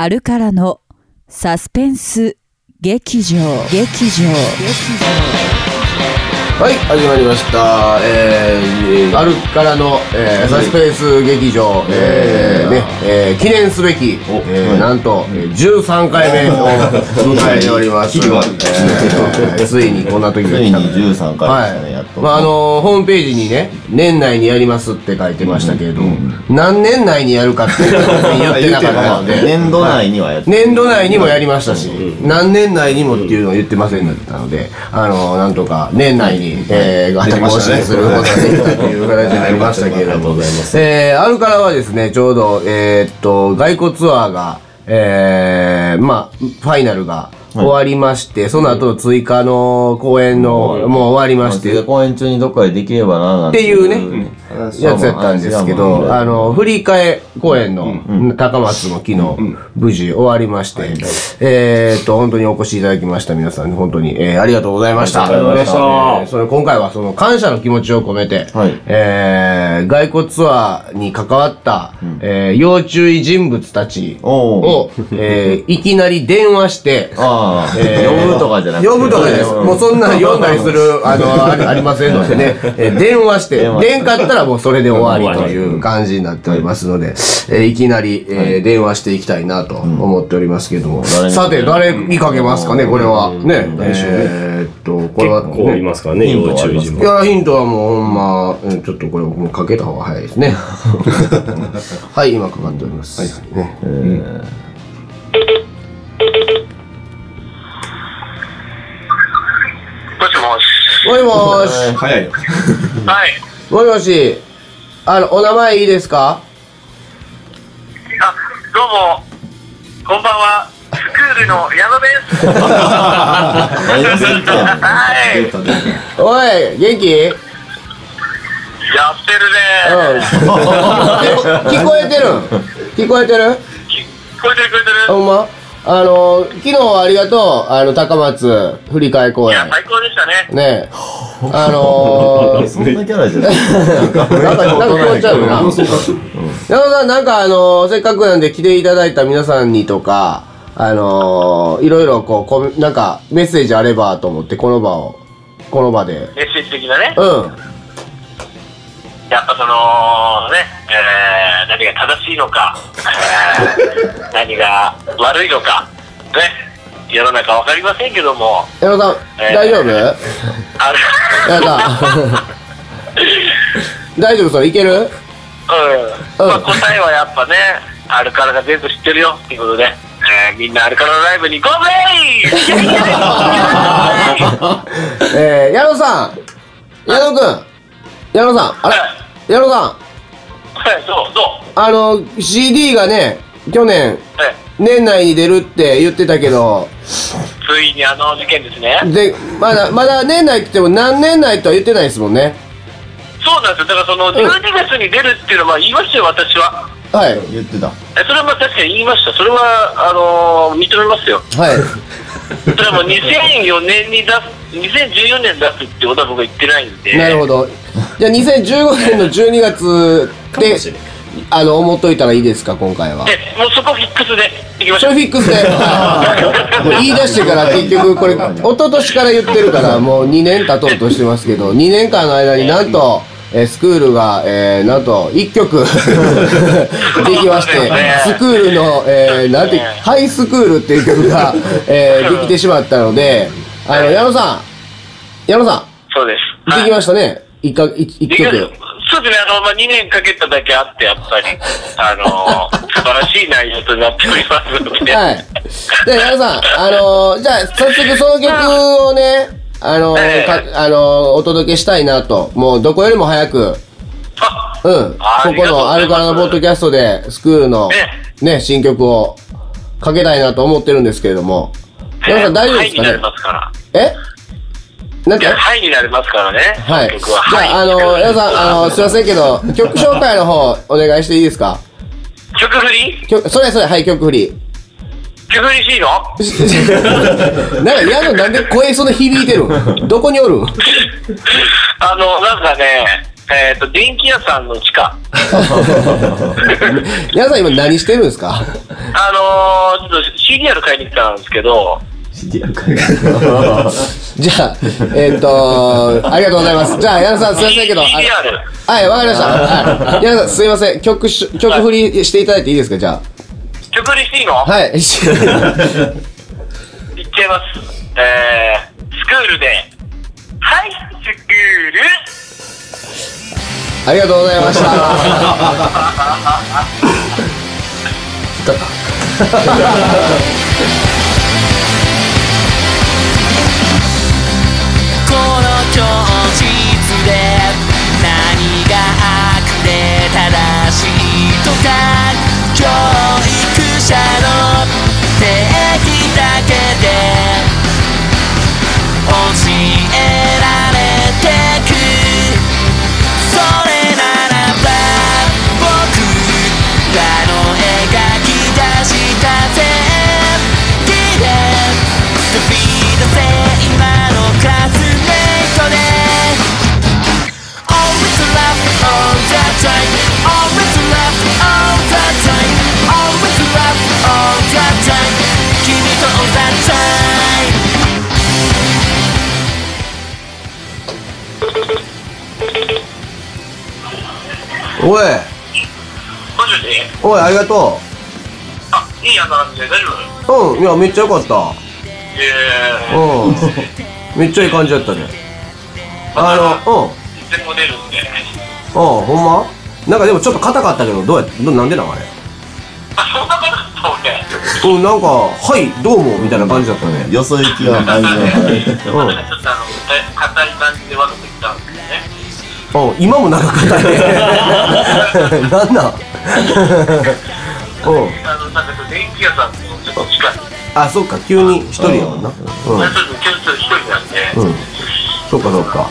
アルカラのサスペンス劇場。劇場。はい、始まりました。えー、あるからの、えー、サスペンス劇場、えー、ね、えー、記念すべき、えー、なんと、えー、13回目を迎えております。えー、ついにこんな時がついに来たので。13回でしたね、やっと。まああのホームページにね年内にやりますって書いてましたけれども、何年内にやるかって言ってなかったので年度内にはやって年度内にもやりましたし、何年内にもっていうのを言ってませんだったので、あのなんとか年内に、えー、ガタ更新することができたという形になりましたけれども、えー、あるからはですね、ちょうど、えーっと、外交ツアーが、えー、まあ、ファイナルが終わりまして、その後追加の公演の、もう終わりまして、公演中にどっかでできればなっていうね、やつやったんですけど、あの、振り替え公演の高松も昨日、無事終わりまして、えーっと、本当にお越しいただきました皆さん、本当に、えーありがとうございました。ありがとうございました。えーそれ今回はその感謝の気持ちを込めて、はい。えー外国ツアーに関わった、えー要注意人物たちを、えーいきなり電話して、えー呼ぶとかじゃなくて。呼ぶとかです。もうそんな読んだりする、あの、ありありませんのでね、えー電話して、電話電かったらもうそれで終わりという感じになっておりますので、えーいきなり、えー電話していきたいなと思っておりますけども。さて、誰にかけますかね、これは。ね。えーっと、これは、こういますからね、ヒントはあります要注意。いや、ヒントはもうほんま、うんちょっとこれもうかけた方が早いですね。はい、今かかっております。ねもしもし。もしもーし。早いよ。はい。もしもし。あの、お名前いいですか？あ、どうも。こんばんは。スクールの矢野です。はい。おい、元気？やってるうん。ね。聞こえてる聞こえてる？聞こえてる聞こえてる。ほんま？あの、昨日はありがとう。あの、高松振り替え公演いや、。最高でしたね。ねえ。あのー、そんなキャラじゃない。なんか、なんかちゃうよな。山田さん、なんかあのーせっかくなんで来ていただいた皆さんにとか、あのー、いろいろこうこう、なんかメッセージあればと思って、この場を、この場で。メッセージ的なね。うん。やっぱその、ね、えー、何が正しいのか、えー、何が悪いのか、ね。世の中わかりませんけども、山田さん、えー大丈夫？ある。山田さん。大丈夫それいける？うん。まあ答えはやっぱね、アルカラが全部知ってるよっていうことで、えー、みんなアルカラのライブに行こうぜ えー、矢野さん矢野くん矢野さんあれ？矢野さんはい、そう、そう。あの CD がね去年え年内に出るって言ってたけどついにあの事件ですね。でまだまだ年内って言っても何年内とは言ってないですもんねそうなんですよ。だからその、12月に出るっていうのはまあ言いましたよ、私は。はい言ってた。えそれはまあ確かに言いました。それは、あのー認めますよ。はい それはもう2004年に出す、2014年出すってことは僕は言ってないんで。なるほどじゃあ2015年の12月であの思っといたらいいですか今回は。え、もうそこフィックスでいきましょう。それフィックスで、は いもう言い出してから結局これ一昨年から言ってるからもう2年経とうとしてますけど2年間の間になんと、えースクールが、えーなんと1曲 できましてスクールの、えーなんてハイスクールっていう曲が、えーできてしまったのであの矢野さん。矢野さそうです。んできましたね1か一曲。そうですね、あの、まあ、2年かけただけあって、やっぱり、あのー、素晴らしい内容となっておりますので、はい。で、矢野さん、あのーじゃあ、早速その曲をね、あのーええ。かあのーお届けしたいなと。もう、どこよりも早く、あ、うん。ここのアルカラのポッドキャストで、スクールの、ね、新曲をかけたいなと思ってるんですけれども。矢野さん、大丈夫ですかね？ハイになりますから。えなんていになりますからね。はい。曲はじゃあ、あのー矢野さん、あのー すいませんけど、曲紹介の方、お願いしていいですか？曲振り？曲、それそれ、はい、曲振り。曲振りしいの？なんか、矢野なんで声そんな響いてるん？どこにおるん？あの、なんかね、えっ、と、電気屋さんの地下。皆さん今何してるんですか？あのー、ちょっと CDR 買いに来たんですけど、じゃあ、えっ、とありがとうございます。じゃあ、矢野さんすいませんけど、あ。はい、わかりました。はい。矢野さんすいません。曲し、曲振りしていただいていいですか？じゃ曲にしていいの？あ。はい。いっちゃいます。えー、スクールで、はい、スクール。ありがとうございました。この教室で何が悪で正しいとか教育者のおい、もしもし？おい、ありがとあ、いいやなんで大丈夫？う。うん、いや、めっちゃよかった。えうん。めっちゃいい感じだったね。あの、うん。ー、いつでも出るんで。ああ、ほんま？なんかでもちょっと硬かったけど、どうやどなんでなんあれ？あ、そんなことだった俺。うん、なんか、はい、どうも、みたいな感じだったね。よそ行きは感じのうん。なんかちょっとあの、硬い感うん、今もなんか硬いね。なんなん？うん。あの、なんか電気屋さんとちょっと近い。あ、そっか、急に一人やもんな。うん。ちょっと、ちょっと一人なんで。うん。そっかそっか。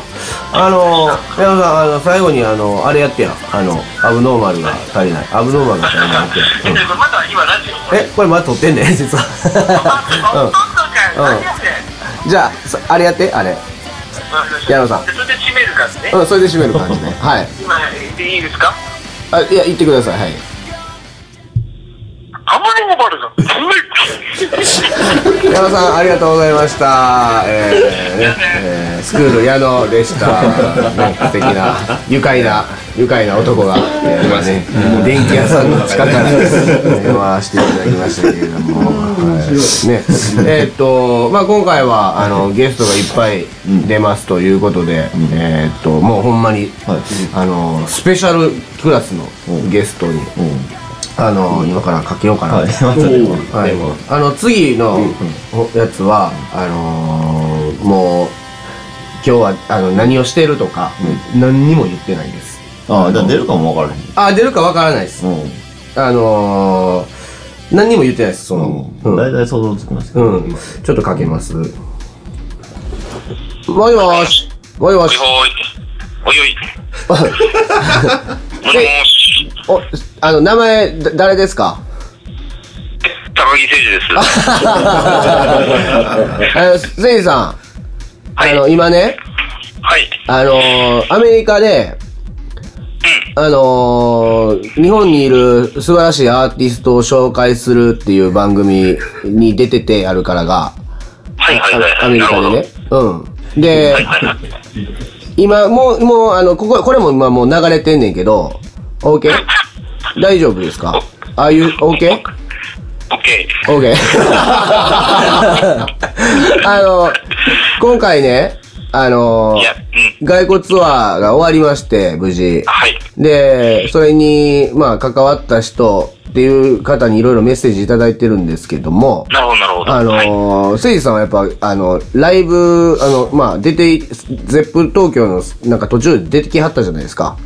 あのー、矢野さん、あの、最後に、あの、あれやってや。あの、アブノーマルが足りない。アブノーマルが足りないやってや。え、これまだ今ラジオこれ。え、これまだ撮ってんね実は。あ、ほとんどかい。何やってんじゃあ、そあれやって、あれ。矢野さんでそれで締めるからね。うん、それで締める感じね。はい。今、いいですか？あ、いや、言ってください。はい。あまりもバルだ。矢野さん、ありがとうございました。えーねえースクール矢野でした。ね、素敵な、愉快な、愉快な男が、えー今ね、電気屋さんの近くから電話していただきましたけれども、はい、ね、えーっと、まあ今回は、あの、ゲストがいっぱい出ますということで、えーっと、もうほんまに、はいあの、スペシャルクラスのゲストに、あの、今からかけようかなとはい、あの次のやつは、あのーもう今日はあの何をしてるとか、何にも言ってないですああ、じゃあ出るかも分からへん。あ出るかわからないです、うん。あのー、何にも言ってないですそのうん。うん、大体想像つきますけど。うんちょっとかけますもしもしもしもしおいおい。おいおい。もしもし。おあの名前だ誰ですか？高木誠二です。あのせいじさん、はいあの今ねはい。あのー、アメリカで、あのー、日本にいる素晴らしいアーティストを紹介するっていう番組に出てて、あるからが、はいはいはい。あアメリカでなるね。うん。で。今、もう、もう、あの、ここ、これも今もう流れてんねんけど、OK? 大丈夫ですか？あいう、OK? オッケ OK あの、今回ね、あのうん。外国ツアーが終わりまして、無事。はい。で、それに、まあ、関わった人っていう方にいろいろメッセージいただいてるんですけども、なるほどなるほど。あはい。のー、せいじさんはやっぱ、あの、ライブ、あの、まあ、出て、ゼップ東京の、なんか途中で出てきはったじゃないですか。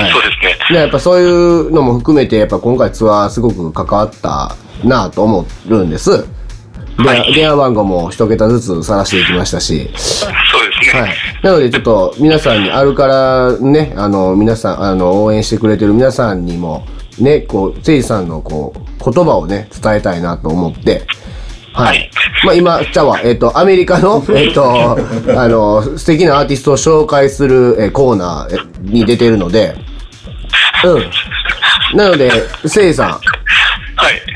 はい、そうですね。で、やっぱそういうのも含めて、やっぱ今回ツアーすごく関わったなぁと思るんです。で、はい電話番号も一桁ずつ晒していきましたし。そうですね。はい。なのでちょっと皆さんにあるからね、あの、皆さん、あの、応援してくれてる皆さんにも、ね、こう、せいじさんのこう、言葉をね、伝えたいなと思って、はい。まあ今、じゃあ、えっ、と、アメリカの、えっ、と、あの、素敵なアーティストを紹介する、えーコーナーえに出てるので、うん。なので、せいさん、はい。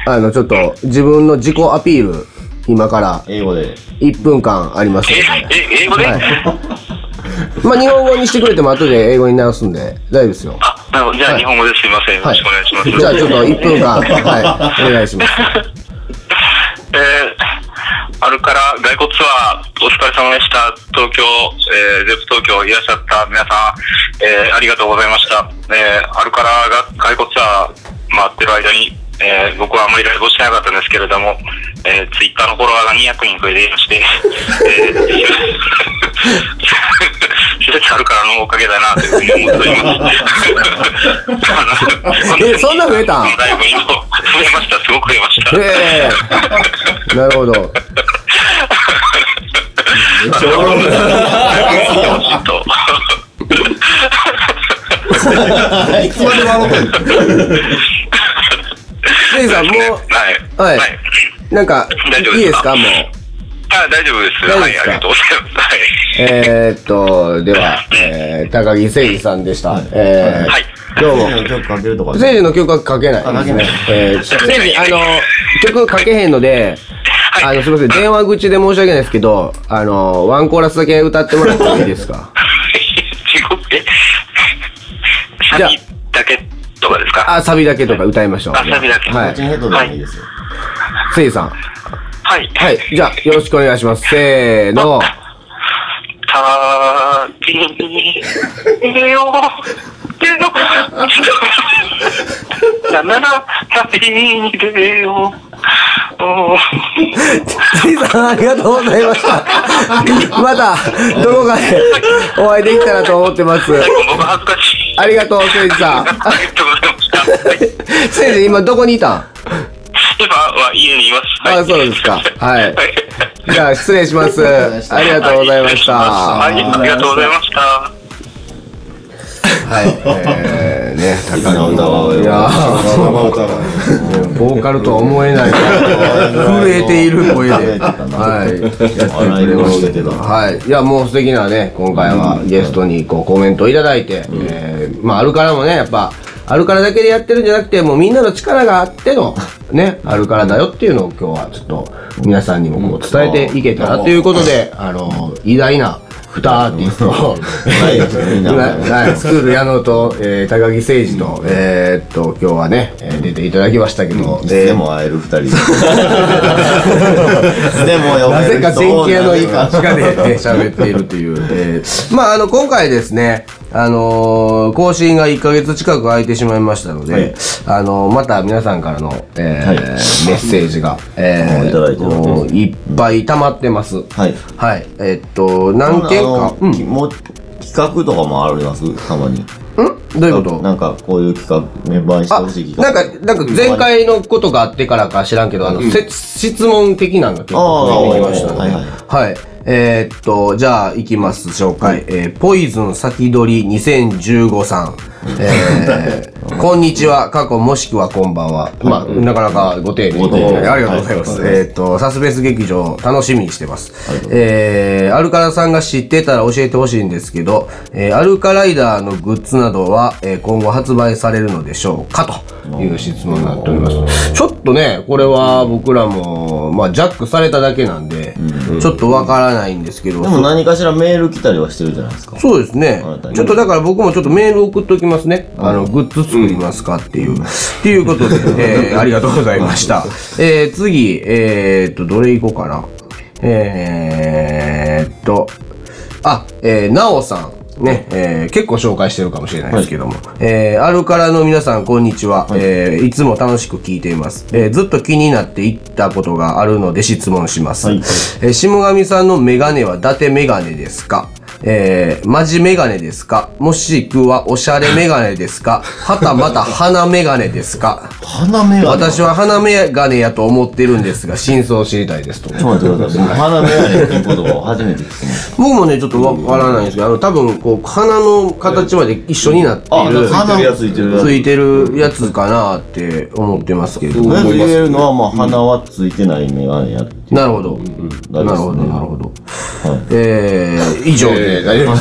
あの、ちょっと、自分の自己アピール、今から英語で。1分間ありますのえ、で。え、英語で、はい。まあ、日本語にしてくれても後で英語に直すんで、大丈夫ですよ。あ、なるほど。じゃあ、はい日本語ですいません。よろしくお願いします。じゃあ、ちょっと1分間、はい、お願いします。えー、あるから外国ツアー、お疲れ様でした。東京、えー、ゼップ東京いらっしゃった皆さん、えー、ありがとうございました。えー、あるからが外国ツアー回ってる間に、えー、僕はあんまりライブをしてなかったんですけれども、えー、ツイッターのフォロワーが200人増えていまして、えー、施設あるからのおかげだなというふうに思っております。えそんな増えたん？増えました。すごく増えました。ええなるほど。めっちゃおもろい。いつまで笑ってんのさん、もう、はい。はいなんか、いいですか、もう。あ、大丈夫です。はい、大丈夫ですか？ありがとうございます。はい。えー、っと、では、えー、高木誠二さんでした。えーはいどうも。曲かけるとか。誠二の曲は書けないですね。えー、誠二、あの、曲書けへんので、あの、すみません、電話口で申し訳ないですけど、あの、ワンコーラスだけ歌ってもらってもいいですか？地獄で、じゃあサビだけとかですか？あ、サビだけとか歌いましょう。あサビだけはいマッチ。ンヘッドでもいいですよ。誠二さん。はい。はい。じゃあ、よろしくお願いします。せーの。旅に出よう。出よう。ななら、旅に出よう。おーせいさん、ありがとうございました。また、どこかでお会いできたらと思ってます。ありがとう、せいじさん。ありがとうございました。はいせいじ、今どこにいたん？今は家にいます。あそうですかはいはい。じゃあ、失礼します。ありがとうございました。はい、ありがとうございました。はい。えー、ね、好きな歌は、いや。ボーカルとは思えない、震えている声で、はい、やってくれましたけど、はい。いや、もう素敵なね、今回はゲストにこうコメントをいただいて、えーまあ、あるからもね、やっぱ、あるからだけでやってるんじゃなくて、もうみんなの力があっての、ね、あるからだよっていうのを今日はちょっと皆さんにもこう伝えていけたらということで、あの、偉大な二アーティスト スクール矢野と、えー、高木誠二と、えー、っと、今日はね、えー出ていただきましたけど、でも会える二人で。でも呼なぜかべる人電気屋のいいか地下で、ね、喋っているという。えーまあ、あの、今回ですね、あのー更新が1ヶ月近く空いてしまいましたので、はいあのーまた皆さんからの、えーはいメッセージが、えもういただいてういっぱい溜まってます。はい。はい。えっと、何件か。うん。もう企画とかもあります？たまに。どういうこと？なんかこういう企画、メンバーにしてあほしい企画。なんか、なんか前回のことがあってからか知らんけど、あの、せ質問的なのが結構出てきましたので、あーはいはいえーっと、じゃあ、行きます、紹介。えーポイズン先取り2015さん。えーこんにちは、過去もしくはこんばんは。まあ、なかなかご丁寧に。ありがとうございます。はい。えーっと、サスペンス劇場、楽しみにしてます。えーアルカラさんが知ってたら教えてほしいんですけど、えーアルカライダーのグッズなどは、えー今後発売されるのでしょうか？という質問になっております。ちょっとね、これは僕らも、まあ、ジャックされただけなんで、ちょっとわからないんですけど、でも何かしらメール来たりはしてるじゃないですか。そうですね。ちょっとだから僕もちょっとメール送っときますね。あの、グッズ作りますかっていう。っていうことで、えーありがとうございました。えー、次、えーっと、どれいこうかな。えーっと、あ、えー、なおさん。ね、えー結構紹介してるかもしれないですけども。えー、アルカラの皆さん、こんにちは。えーいつも楽しく聞いています。えーずっと気になっていったことがあるので質問します。はいえー下上さんのメガネは伊達メガネですか？えー、マジメガネですか？もしくはおしゃれメガネですか？はたまた鼻メガネですか？鼻目が私は鼻メガネやと思ってるんですが、真相を知りたいですと。ちょっと待ってください。鼻目がねっていう言葉を初めて聞きました僕もね、ちょっとわからないんですけど、あの、多分、こう、鼻の形まで一緒になっている、鼻ついてるやつ。ついてるやつかなって思ってますけれども。とりあえず言えるのはまあ鼻はついてない眼鏡やってなるほど。なるほど、なるほど。えー、以上で。えー。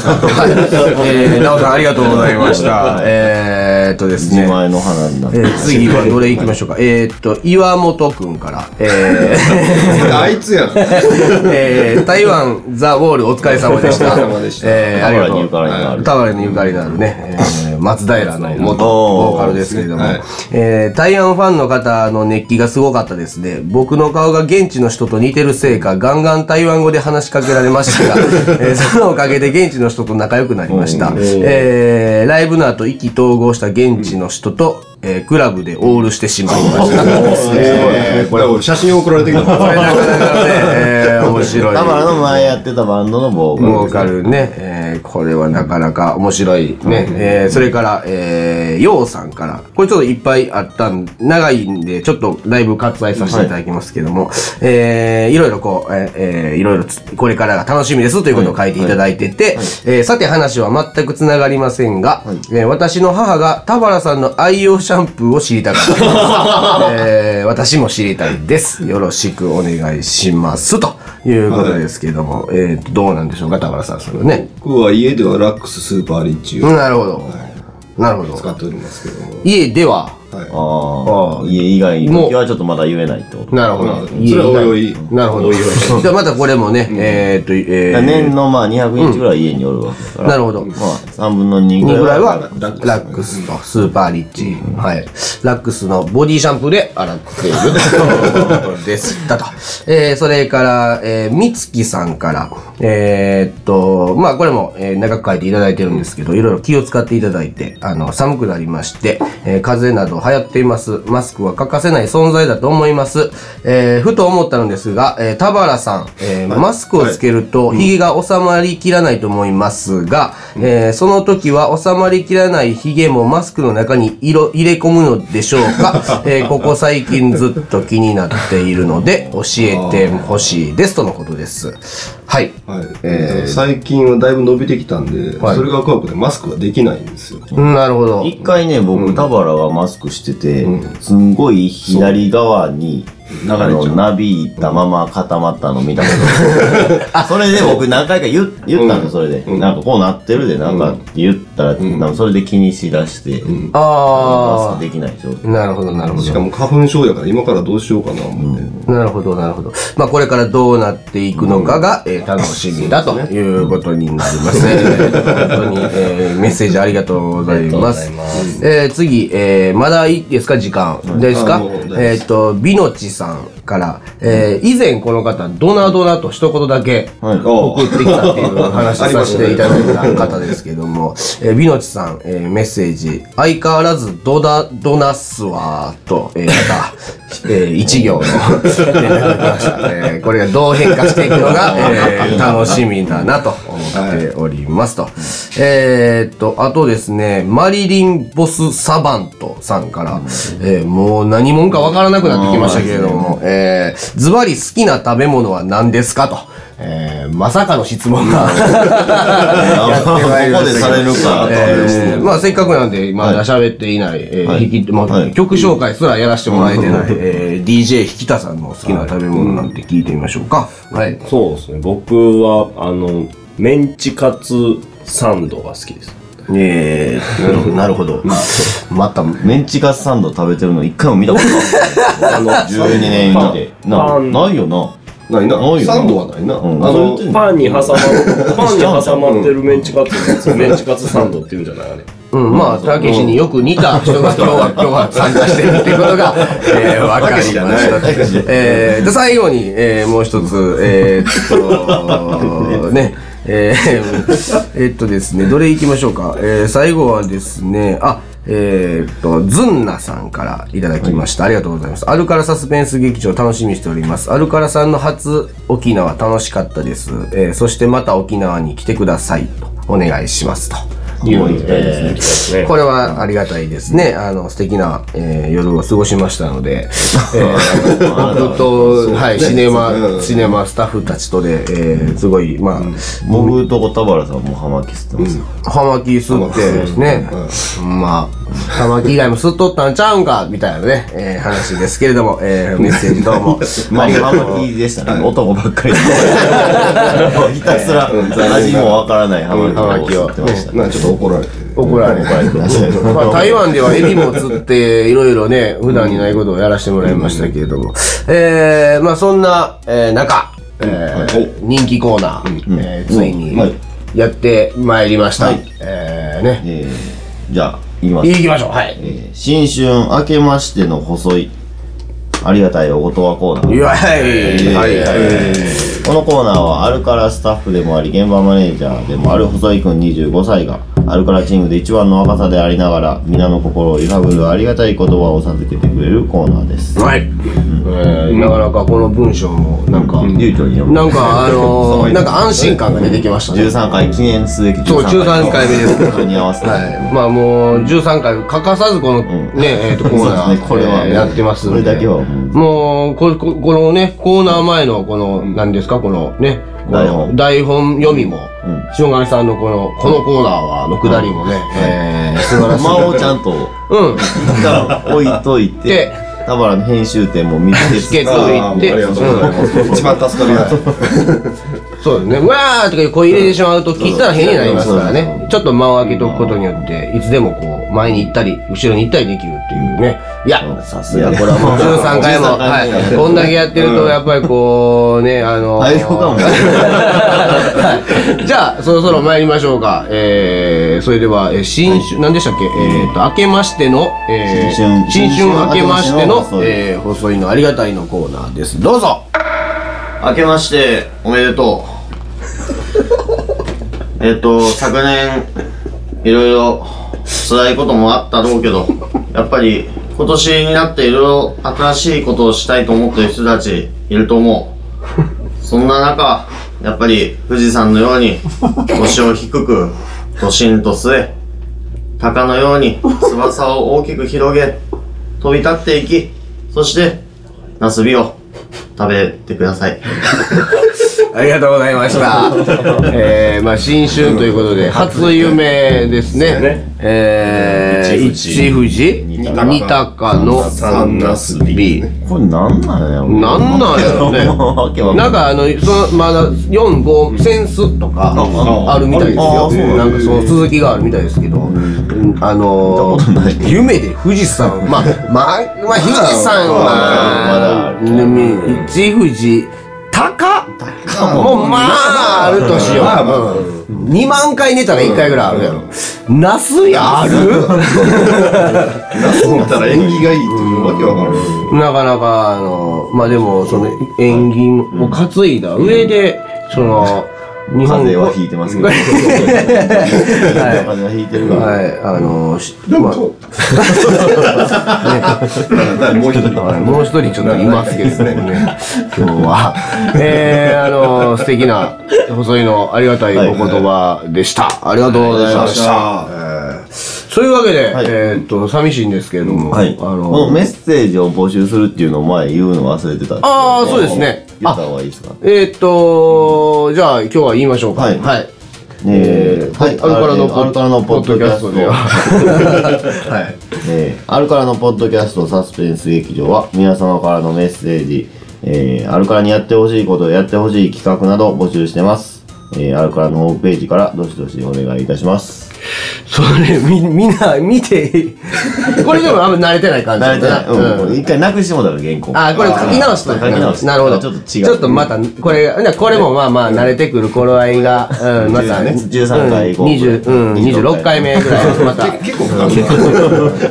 えー、なおさんありがとうございました。えーっとですね。自前の鼻になってえー次はどれ行きましょうか？えーっと、岩本くんから。えー あいつやん。えー、台湾ザ・ウォールお疲れ様でした。えー、ありがとう。田原にゆかりのある田原にゆかりのあるね、えー、松平の元ボーカルですけれども、はいえー、台湾ファンの方の熱気がすごかったですね。僕の顔が現地の人と似てるせいか、ガンガン台湾語で話しかけられましたが、えー、そのおかげで現地の人と仲良くなりました。えー、ライブの後意気投合した現地の人と、えー、クラブでオールしてしまいました。えーこれ俺写真送られてきた。これなかなかね、えー、面白い。田原の前やってたバンドのボーカルボーカルね、えーこれはなかなか面白いね。えーそれから、えー、ようさんから、これちょっといっぱいあったん、長いんで、ちょっとライブ割愛させていただきますけども、えーいろいろこう、えーえーいろいろつこれからが楽しみですということを書いていただいてて、えーさて話は全くつながりませんが、えー私の母が田原さんの愛用シャンプーを知りたかった。えー私も知りたいです。よろしくお願いします。ということですけども、えーと、どうなんでしょうか、田原さん、それはね。僕は家ではラックススーパーリッチをうんなるほど。なるほど。使っておりますけども。家では、ああ家以外の時はちょっとまだ言えないってこと。なるほど。それはおいおい。なるほど。おいおいじゃあまたこれもね、えーっと、えー、年のまあ200日ぐらい家におるわけだから、なるほど。まあ3分の2 2ぐらいぐらいははラックスとスーパーリッチ、はい。ラックスのボディシャンプーで洗っているということでしたと。えー、それから、えー、みつきさんから、えーっと、まあこれも、えー長く書いていただいてるんですけど、いろいろ気を使っていただいて、あの、寒くなりまして、えー風邪など流行っています。マスクは欠かせない存在だと思います。えー、ふと思ったのですが、えー、田原さん、えーマスクをつけると、髭が収まりきらないと思いますが、えーその時は収まりきらない髭もマスクの中に色入れ込むのでしょうか、えーここ最近ずっと気になっているので、教えてほしいです、とのことです。はい。はい。えー最近はだいぶ伸びてきたんで、はいそれが怖くてマスクはできないんですよ。なるほど。一回ね僕田原がマスクしてて、すんごい左側にあのなびいたまま固まったの見たこと。それで僕何回か言う言ったんですそれで、なんかこうなってるでなんかって言ったら、なんかそれで気にしだして、マあスクできないでしょあ、なるほど、なるほど。しかも花粉症やから今からどうしようかな思って。なるほど、なるほど。まあ、これからどうなっていくのかが、えー楽しみだということになりますね。えー本当に、えーメッセージありがとうございます。えー次、えーまだいいですか？時間。ですか？えでっと、ビノチさんから、えー以前この方、ドナドナと一言だけはい。送ってきたっていう話をさせていただいた方ですけども、えー、ビノチさん、えーメッセージ、相変わらずドダ、ドナスワーと、えーまた、えー一行の。えーこれがどう変化していくのが、えー楽しみだなと思っておりますと。えーっと、あとですね、マリリン・ボス・サバントさんから、えーもう何者かわからなくなってきましたけれども、えーズバリ好きな食べ物は何ですかと。えーまさかの質問が。やってまいりましたけど。ここでされるか。えーまあせっかくなんでまだ喋っていない、えーはい。引きまあはい。曲紹介すらやらせてもらえてない、えー DJ 引田さんの好きな食べ物なんて聞いてみましょうか。はい。そうですね。僕は、あの、メンチカツサンドが好きです。えー、なるほど、なるほど。また、メンチカツサンド食べてるの一回も見たことない。あの、12年見て。なパン。ないよなないな。ないサンドはないな。うん。あの、パンに挟ま、パンに挟まってるメンチカツのやつをメンチカツサンドって言うんじゃないあれ。うん、まあ、たけしによく似た人が今日は、今日は参加してるっていうことが、えー、わかりました。えー、で、最後に、えー、もう一つ、えー、っと、ね、えー、えーっとですね、どれ行きましょうか。えー、最後はですね、あ、えーっと、ズンナさんからいただきました。ありがとうございます。アルカラサスペンス劇場楽しみにしております。アルカラさんの初沖縄楽しかったです。えーそしてまた沖縄に来てくださいとお願いしますと。いう、えーこれはありがたいですね。あの、素敵な、えー夜を過ごしましたので、えー僕 と、はい、シネマ、シネマスタッフたちとで、えーすごい、まあ、僕とこ田原さんも葉巻吸ってますよ。葉巻吸ってね、まあ、葉巻以外も吸っとったんちゃうんか、みたいなね、えー話ですけれども、えー メッセージどうも。まあ、葉巻でしたね。男ばっかりで。ひたすら味もわからない葉巻を吸ってました。怒られて。怒られて。まあ、台湾ではエビも釣って、いろいろね、普段にないことをやらせてもらいましたけれども、えー、まあそんな、えー、中、えー人気コーナー、えーついにはいやってまいりました。はいえー、ね。えーじゃあ、言います。行きましょう。はい。えー新春明けましての細い、ありがたいお言葉コーナー。いやはい。はいはい。このコーナーはアルカラスタッフでもあり現場マネージャーでもある細井くん25歳がアルカラチームで一番の若さでありながら皆の心を揺さぶるありがたい言葉を授けてくれるコーナーです。はい。えー、なかなかこの文章も、なんか、流暢に読む。なんかあのー、なんか安心感が出てきましたね。13回記念すべきそう13回目ですに合わせて。はい。まあもう、13回欠かさずこの、ね、えっ、と、コーナー、ねこれはえーやってます。これだけはもうもう、こここのね、コーナー前の、この、何ですか、このね、この台本。読みも、ん。塩上さんのこの、このコーナーは、のくだりもね、えー、素晴らしい。間をちゃんとうん。一旦置いといて。で、田原の編集点も見つけつけといて、ありがとうございます。一番助かるやつ。そうですね。わーとか声入れてしまうと切ったら変になりますからね。ちょっと間を空けとくことによって、いつでもこう、前に行ったり、後ろに行ったりできるっていうね。いや、さすがいや、これはもう13回も、13回はい目。こんだけやってると、やっぱりこう、ね、あのじゃあ、そろそろ参りましょうか。えー、それでは、えー新春、何でしたっけ？えーと、明けましての、えー、新春明けましての新春明けましての、えー、細いのありがたいのコーナーです。どうぞ明けましておめでとう。えっと、昨年、いろいろ辛いこともあったろうけど、やっぱり今年になっていろいろ新しいことをしたいと思ってる人たちいると思う。そんな中、やっぱり富士山のように腰を低く、ドシンと据え、鷹のように翼を大きく広げ、飛び立っていき、そして、ナスビを食べてください。ありがとうございました。えー、まあ新春ということで、初夢ですね。えー、一富士、二鷹の三ナスビ。これなんなんやろな。んなんやろね。なんかあの、その、まだ4、5、センスとかあるみたいですあよ。なんかその続きがあるみたいですけど、うん。あのー、夢で富士山、まあ、まあ、まあ、富士山まだは、一富士、高も。うまあ、あるとしよう。うん2万回寝たら1回ぐらいあるやろ。ナスや？ある？ナス見たら縁起がいいっていうわけわからん。なかなか、あの、まあでも、その、縁起を担いだ上で、その、日本風邪はひいてますけど。はい風邪はひいてる。はい、あの、しまあ もう一人。はい、もう一人ちょっといますけれどもね、今日は。えー、あの、素敵な、細いのありがたいお言葉でした。ありがとうございました。そういうわけで、はいえーっと、寂しいんですけれども、はい。あこのの、メッセージを募集するっていうのを前言うの忘れてたんですけどあーそうですね言った方がいいですか？えーっと、じゃあ今日は言いましょうか。はいはい。えー、はい。アルカラのアルカラのポッドキャストでは。はい。えー、アルカラのポッドキャストサスペンス劇場は皆様からのメッセージ、えー、アルカラにやってほしいこと、やってほしい企画など募集してます。えー、アルカラのホームページからどしどしお願いいたします。それ、み、みんな見て、これでもあんま慣れてない感じ慣れてない。うん。うん。一回なくしてもらったら原稿。あ、これ書き直したん書き直したなるほど。ちょっと違う。ちょっとまた、これ、なこれもまあまあ慣れてくる頃合いが、うん、またね。13回以降。うん20うん、26回。目ぐらい、また、結構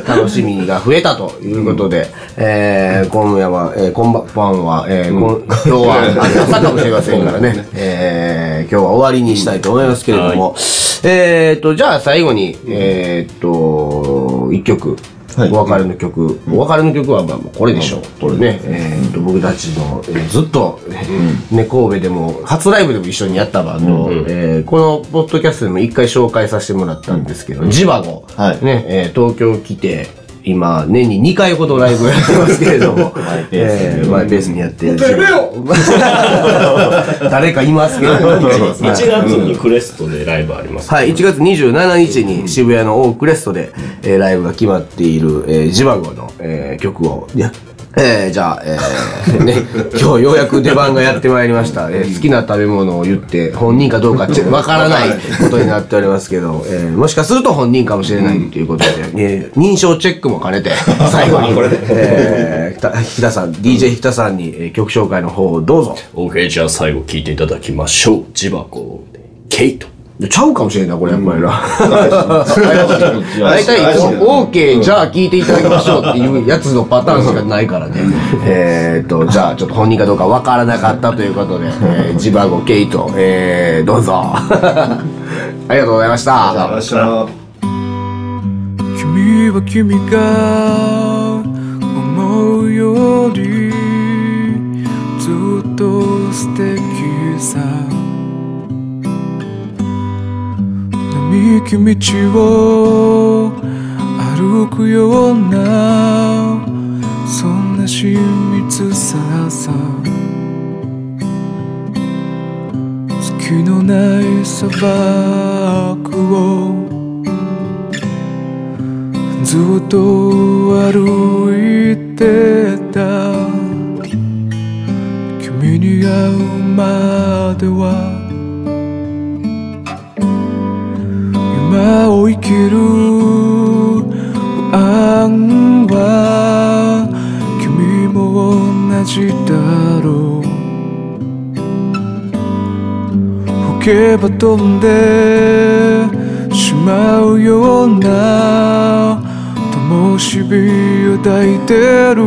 楽しみ。が増えたということで、えー、今夜は、えー、こんばんは、えん。今日は朝かもしれませんから ね、えー、今日は終わりにしたいと思いますけれども、えーと、じゃあ最後に、えーと、の、一曲、はい。お別れの曲、お別れの曲はまあこれでしょう。これね、えーと僕たちの、えーずっと、えーね、神戸でも、初ライブでも一緒にやったバンド、えーこのポッドキャストでも一回紹介させてもらったんですけど、ジバゴ、はい。ね、えー東京来て、今、年に2回ほどライブやってますけれども、マイペーマイペースにやって。る。誰かいますけど、1月にクレストでライブあります。はい、1月27日に渋谷のオークレストで、えーライブが決まっている、えージバゴの、えー曲を、いや、えーじゃあ、えーね、今日ようやく出番がやってまいりました。えー好きな食べ物を言って、本人かどうかっとわからないことになっておりますけど、えーもしかすると本人かもしれないということで、えー認証チェックも兼ねて、最後に、えー、たひたさん、DJ ひたさんに、えー曲紹介の方をどうぞ。OK、じゃあ最後聞いていただきましょう。ジバコで、ケイト。ちゃうかもしれんない、これやっぱりな。い 大体、オーケー、じゃあ聞いていただきましょうっていうやつのパターンしかないからね。えーっと、じゃあちょっと本人かどうかわからなかったということで、えージバゴ、ケイト、えー、どうぞ。ありがとうございました。君は君が思うよりずっと素敵さ道を歩くようなそんな親密ささ。月のない砂漠をずっと歩いてた。君に会うまではを生きる不安は君も同じだろう吹けば飛んでしまうような灯火を抱いてる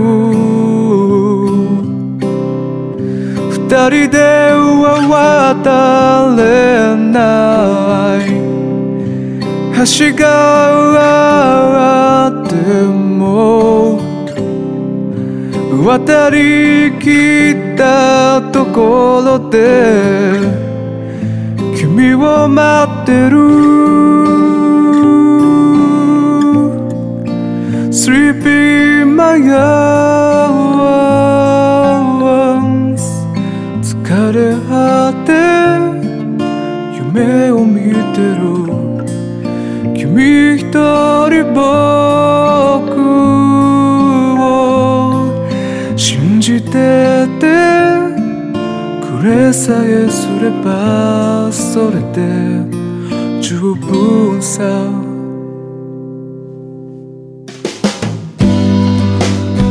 二人では渡れ橋があっても渡りきったところで君を待ってる。Sleepy my arms さえすればそれで十分さ。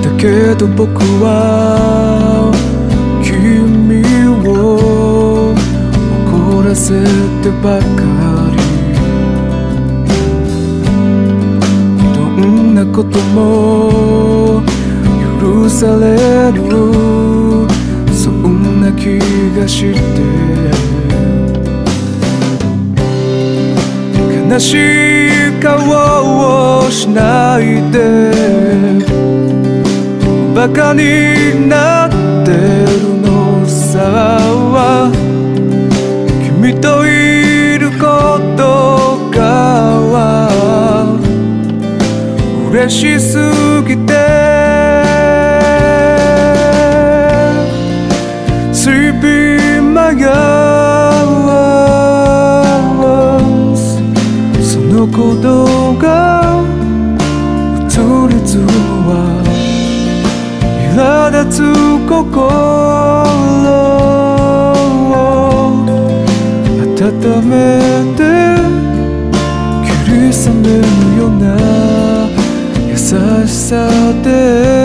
だけど僕は君を怒らせてばかり。どんなことも許される。気がして悲しい顔をしないで。バカになってるのさ君といることがは。嬉しすぎてつは苛立つ心を温めて霧雨のような優しさで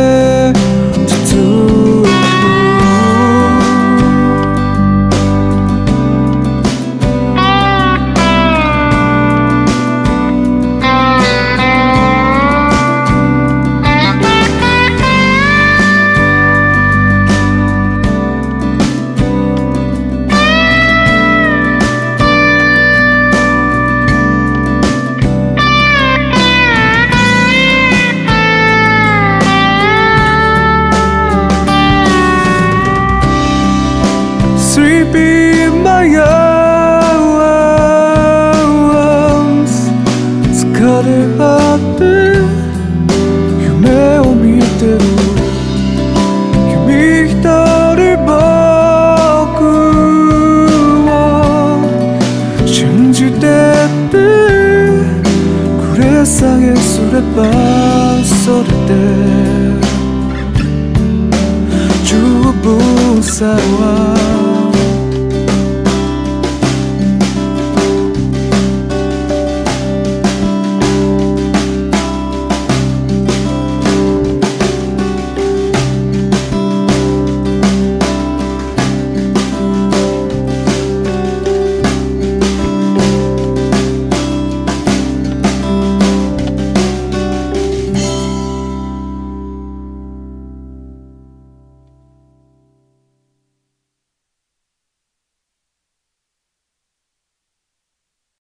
果て夢を見てる君一人僕を信じててくれさえすればそれで十分さは